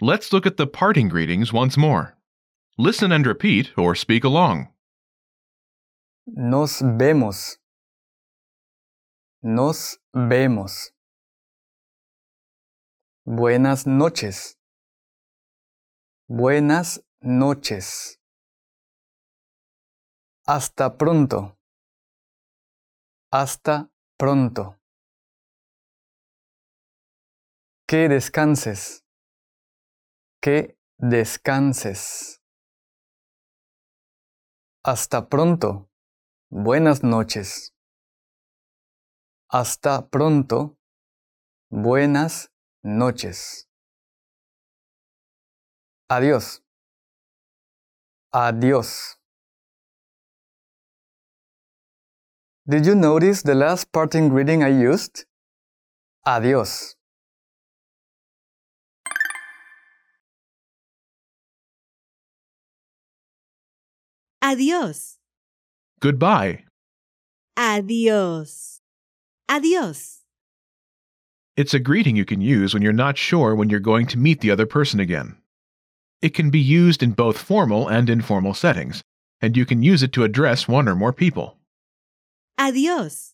Let's look at the parting greetings once more. Listen and repeat or speak along. Nos vemos. Nos vemos. Buenas noches. Buenas noches. Hasta pronto. Hasta pronto. Que descanses. Que descanses. Hasta pronto. Buenas noches. Hasta pronto. Buenas noches. Adiós. Adiós. Did you notice the last parting greeting I used? Adiós. Adiós. Goodbye. Adiós. Adiós. It's a greeting you can use when you're not sure when you're going to meet the other person again. It can be used in both formal and informal settings, and you can use it to address one or more people. Adiós.